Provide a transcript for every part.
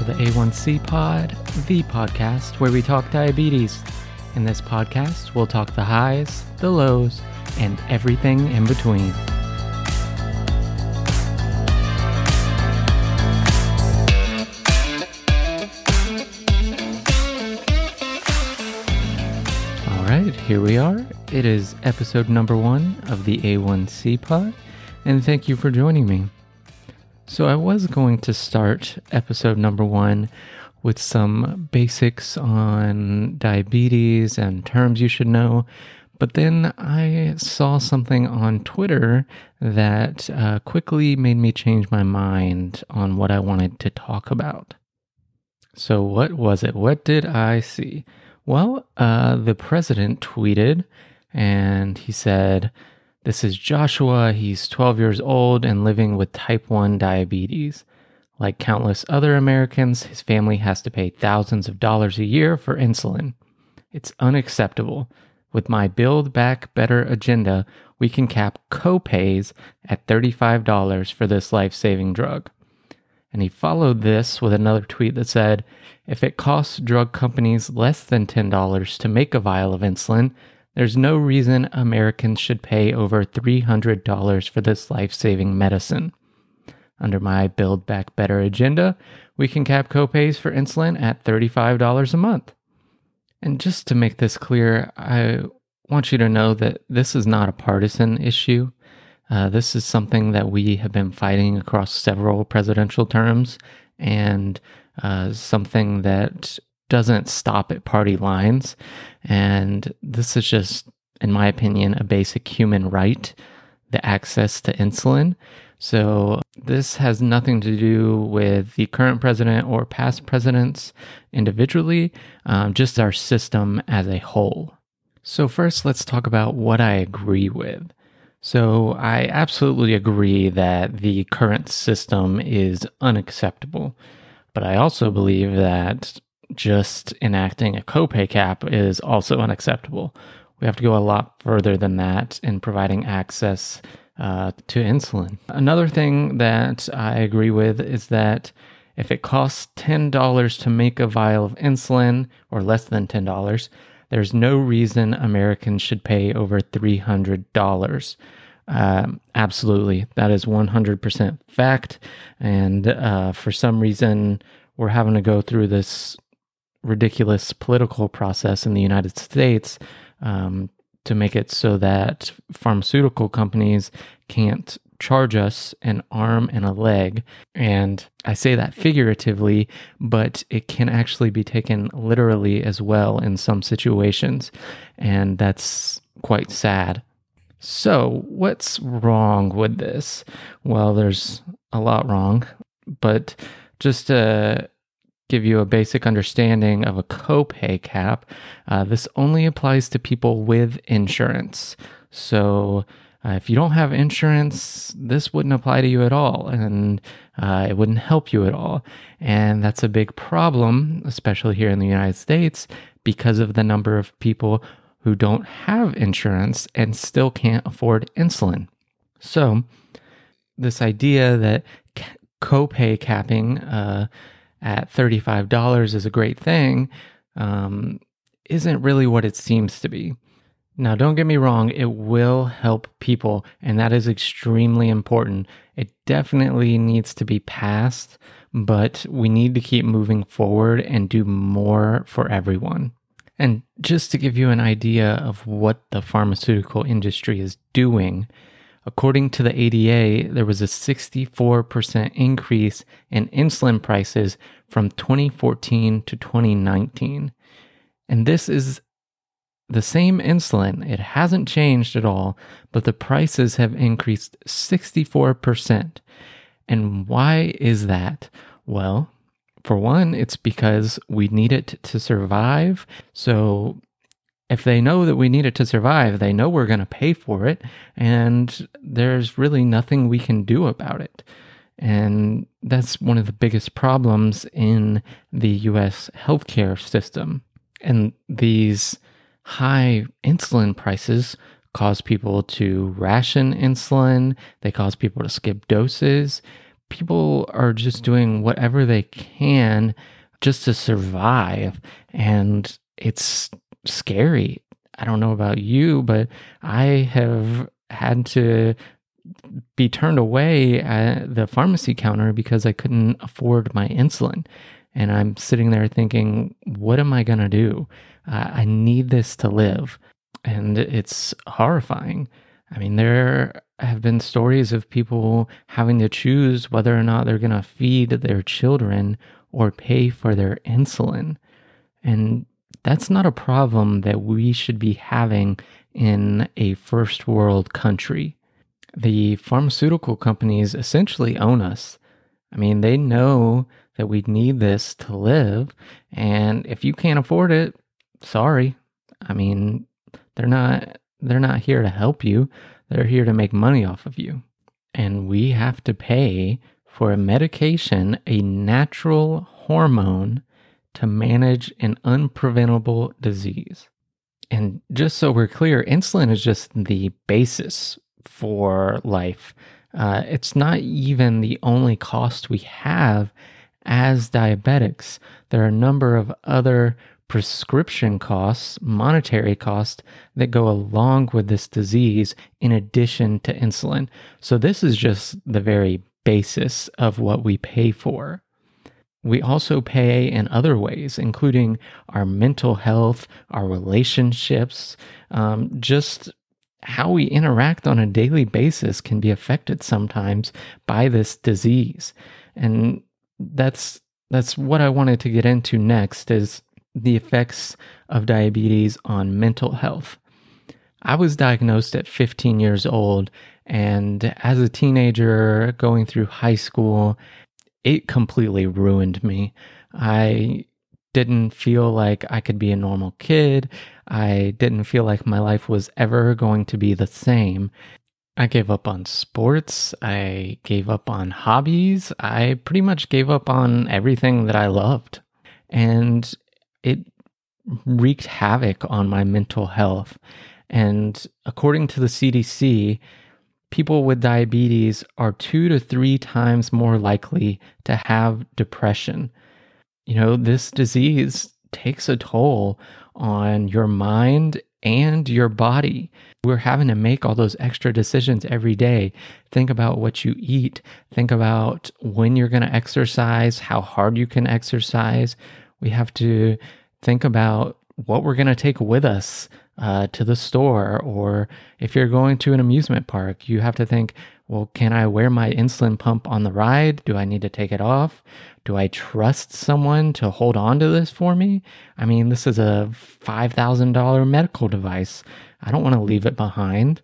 To the A1C Pod, the podcast where we talk diabetes. In this podcast, we'll talk the highs, the lows, and everything in between. All right, here we are. It is episode number one of the A1C Pod, and thank you for joining me. So, I was going to start episode number one with some basics on diabetes and terms you should know, but then I saw something on Twitter that uh, quickly made me change my mind on what I wanted to talk about. So, what was it? What did I see? Well, uh, the president tweeted and he said, This is Joshua. He's 12 years old and living with type 1 diabetes. Like countless other Americans, his family has to pay thousands of dollars a year for insulin. It's unacceptable. With my Build Back Better agenda, we can cap co-pays at $35 for this life-saving drug. And he followed this with another tweet that said, If it costs drug companies less than $10 to make a vial of insulin, there's no reason Americans should pay over $300 for this life saving medicine. Under my Build Back Better agenda, we can cap copays for insulin at $35 a month. And just to make this clear, I want you to know that this is not a partisan issue. Uh, this is something that we have been fighting across several presidential terms and uh, something that doesn't stop at party lines. And this is just, in my opinion, a basic human right the access to insulin. So, this has nothing to do with the current president or past presidents individually, um, just our system as a whole. So, first, let's talk about what I agree with. So, I absolutely agree that the current system is unacceptable. But I also believe that just enacting a copay cap is also unacceptable. We have to go a lot further than that in providing access uh, to insulin. Another thing that I agree with is that if it costs $10 to make a vial of insulin, or less than $10, there's no reason Americans should pay over $300. Um, absolutely. That is 100% fact. And uh, for some reason, we're having to go through this ridiculous political process in the United States um, to make it so that pharmaceutical companies can't charge us an arm and a leg. And I say that figuratively, but it can actually be taken literally as well in some situations. And that's quite sad. So, what's wrong with this? Well, there's a lot wrong, but just to give you a basic understanding of a copay cap, uh, this only applies to people with insurance. So, uh, if you don't have insurance, this wouldn't apply to you at all, and uh, it wouldn't help you at all. And that's a big problem, especially here in the United States, because of the number of people who don't have insurance and still can't afford insulin. So, this idea that copay capping uh, at $35 is a great thing um, isn't really what it seems to be. Now, don't get me wrong, it will help people, and that is extremely important. It definitely needs to be passed, but we need to keep moving forward and do more for everyone. And just to give you an idea of what the pharmaceutical industry is doing, according to the ADA, there was a 64% increase in insulin prices from 2014 to 2019. And this is the same insulin, it hasn't changed at all, but the prices have increased 64%. And why is that? Well, for one, it's because we need it to survive. So if they know that we need it to survive, they know we're going to pay for it, and there's really nothing we can do about it. And that's one of the biggest problems in the US healthcare system. And these high insulin prices cause people to ration insulin, they cause people to skip doses. people are just doing whatever they can just to survive. And it's scary. I don't know about you, but I have had to be turned away at the pharmacy counter because I couldn't afford my insulin. And I'm sitting there thinking, what am I going to do? Uh, I need this to live. And it's horrifying. I mean, there have been stories of people having to choose whether or not they're going to feed their children or pay for their insulin. And that's not a problem that we should be having in a first world country. The pharmaceutical companies essentially own us. I mean, they know that we need this to live. And if you can't afford it, sorry. I mean, they're not they're not here to help you. They're here to make money off of you. And we have to pay for a medication, a natural hormone to manage an unpreventable disease. And just so we're clear, insulin is just the basis for life. Uh, it's not even the only cost we have as diabetics. There are a number of other prescription costs, monetary costs that go along with this disease in addition to insulin. So, this is just the very basis of what we pay for. We also pay in other ways, including our mental health, our relationships, um, just how we interact on a daily basis can be affected sometimes by this disease. And that's that's what I wanted to get into next is the effects of diabetes on mental health. I was diagnosed at 15 years old and as a teenager going through high school it completely ruined me. I didn't feel like I could be a normal kid. I didn't feel like my life was ever going to be the same. I gave up on sports. I gave up on hobbies. I pretty much gave up on everything that I loved. And it wreaked havoc on my mental health. And according to the CDC, people with diabetes are two to three times more likely to have depression. You know, this disease takes a toll on your mind and your body. We're having to make all those extra decisions every day. Think about what you eat. Think about when you're going to exercise, how hard you can exercise. We have to think about what we're going to take with us uh, to the store, or if you're going to an amusement park, you have to think, well, can I wear my insulin pump on the ride? Do I need to take it off? Do I trust someone to hold on to this for me? I mean, this is a $5,000 medical device. I don't want to leave it behind.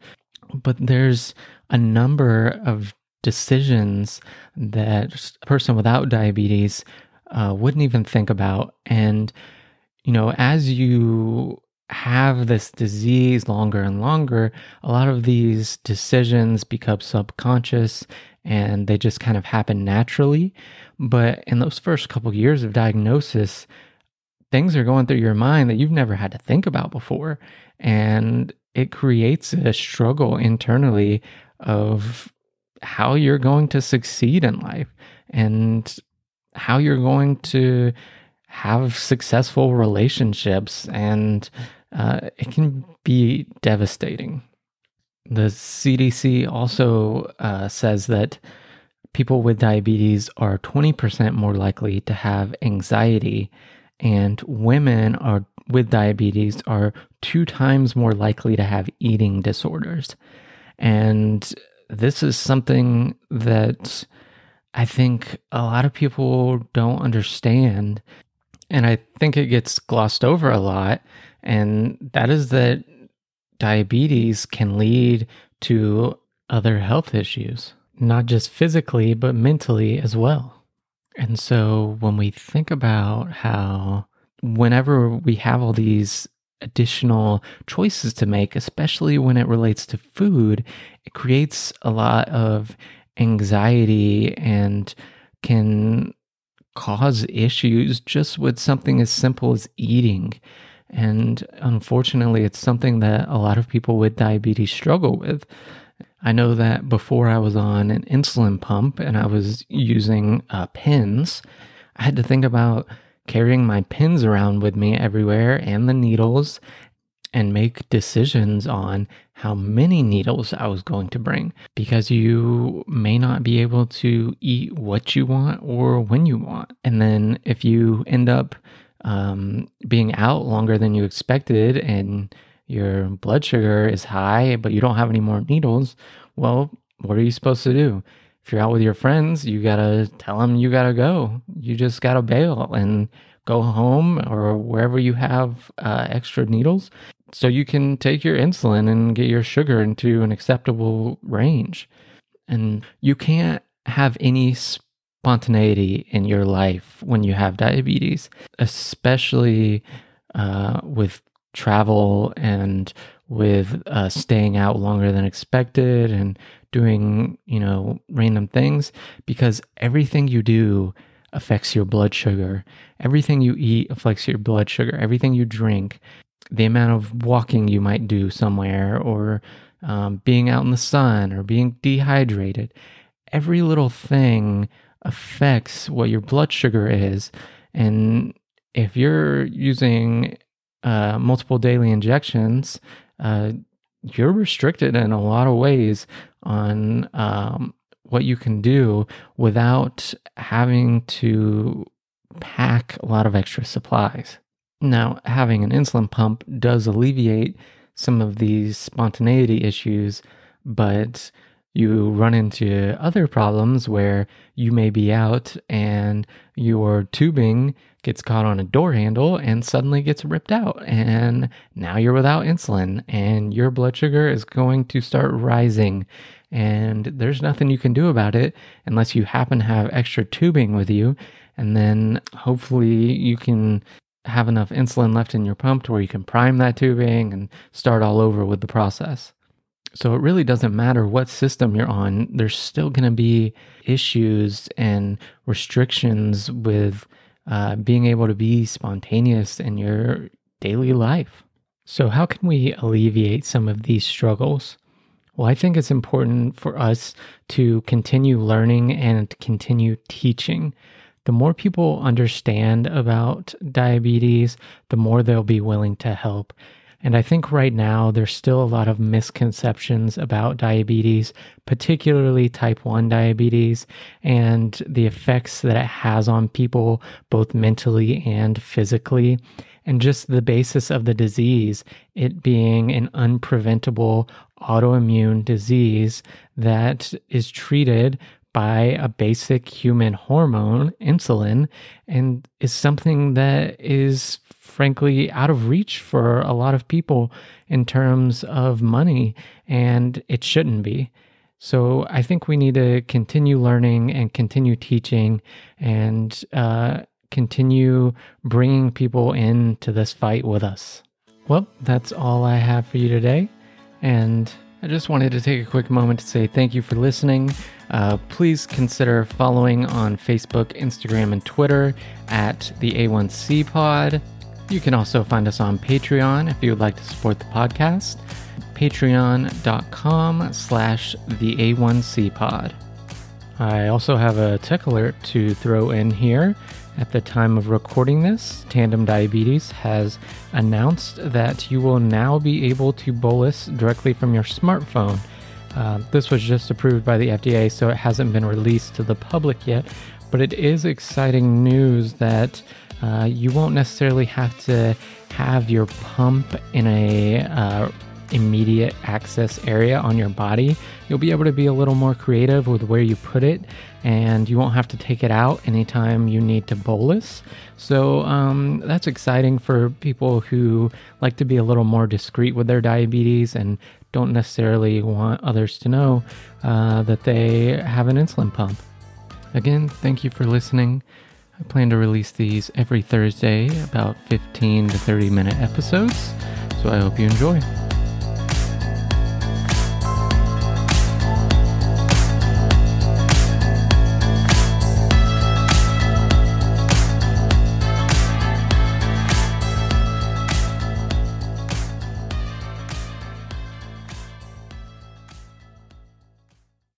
But there's a number of decisions that a person without diabetes uh, wouldn't even think about. And, you know, as you have this disease longer and longer, a lot of these decisions become subconscious and they just kind of happen naturally. But in those first couple of years of diagnosis, things are going through your mind that you've never had to think about before. And it creates a struggle internally of how you're going to succeed in life and how you're going to have successful relationships and uh, it can be devastating. The CDC also uh, says that people with diabetes are 20% more likely to have anxiety, and women are with diabetes are two times more likely to have eating disorders. And this is something that I think a lot of people don't understand. And I think it gets glossed over a lot and that is that diabetes can lead to other health issues, not just physically, but mentally as well. And so when we think about how, whenever we have all these additional choices to make, especially when it relates to food, it creates a lot of anxiety and can cause issues just with something as simple as eating. And unfortunately, it's something that a lot of people with diabetes struggle with. I know that before I was on an insulin pump and I was using uh, pens, I had to think about carrying my pens around with me everywhere and the needles and make decisions on how many needles I was going to bring because you may not be able to eat what you want or when you want. And then if you end up um, being out longer than you expected and your blood sugar is high, but you don't have any more needles, well, what are you supposed to do? If you're out with your friends, you gotta tell them you gotta go. You just gotta bail and go home or wherever you have uh, extra needles so you can take your insulin and get your sugar into an acceptable range. And you can't have any spontaneity in your life when you have diabetes, especially uh, with travel and with uh, staying out longer than expected and doing, you know, random things because everything you do affects your blood sugar. Everything you eat affects your blood sugar. Everything you drink the amount of walking you might do somewhere or um, being out in the sun or being dehydrated. Every little thing affects what your blood sugar is. And if you're using uh, multiple daily injections, uh, you're restricted in a lot of ways on um, what you can do without having to pack a lot of extra supplies. Now, having an insulin pump does alleviate some of these spontaneity issues, but you run into other problems where you may be out and your tubing gets caught on a door handle and suddenly gets ripped out. And now you're without insulin and your blood sugar is going to start rising. And there's nothing you can do about it unless you happen to have extra tubing with you. And then hopefully you can have enough insulin left in your pump to where you can prime that tubing and start all over with the process. So it really doesn't matter what system you're on, there's still going to be issues and restrictions with uh, being able to be spontaneous in your daily life. So, how can we alleviate some of these struggles? Well, I think it's important for us to continue learning and continue teaching the more people understand about diabetes, the more they'll be willing to help. And I think right now there's still a lot of misconceptions about diabetes, particularly type 1 diabetes, and the effects that it has on people, both mentally and physically. And just the basis of the disease, it being an unpreventable autoimmune disease that is treated by a basic human hormone, insulin, and is something that is frankly out of reach for a lot of people in terms of money, and it shouldn't be. So I think we need to continue learning and continue teaching and uh, continue bringing people into this fight with us. Well, that's all I have for you today. And I just wanted to take a quick moment to say thank you for listening. Uh, please consider following on Facebook, Instagram, and Twitter at the A1C Pod. You can also find us on Patreon if you would like to support the podcast. Patreon.com slash the A1C Pod. I also have a tech alert to throw in here. At the time of recording this, Tandem Diabetes has announced that you will now be able to bolus directly from your smartphone. Uh, this was just approved by the FDA, so it hasn't been released to the public yet. But it is exciting news that uh, you won't necessarily have to have your pump in a uh, immediate access area on your body. You'll be able to be a little more creative with where you put it, and you won't have to take it out anytime you need to bolus. So um, that's exciting for people who like to be a little more discreet with their diabetes and don't necessarily want others to know uh, that they have an insulin pump. Again, thank you for listening. I plan to release these every Thursday, about 15 to 30 minute episodes, so I hope you enjoy.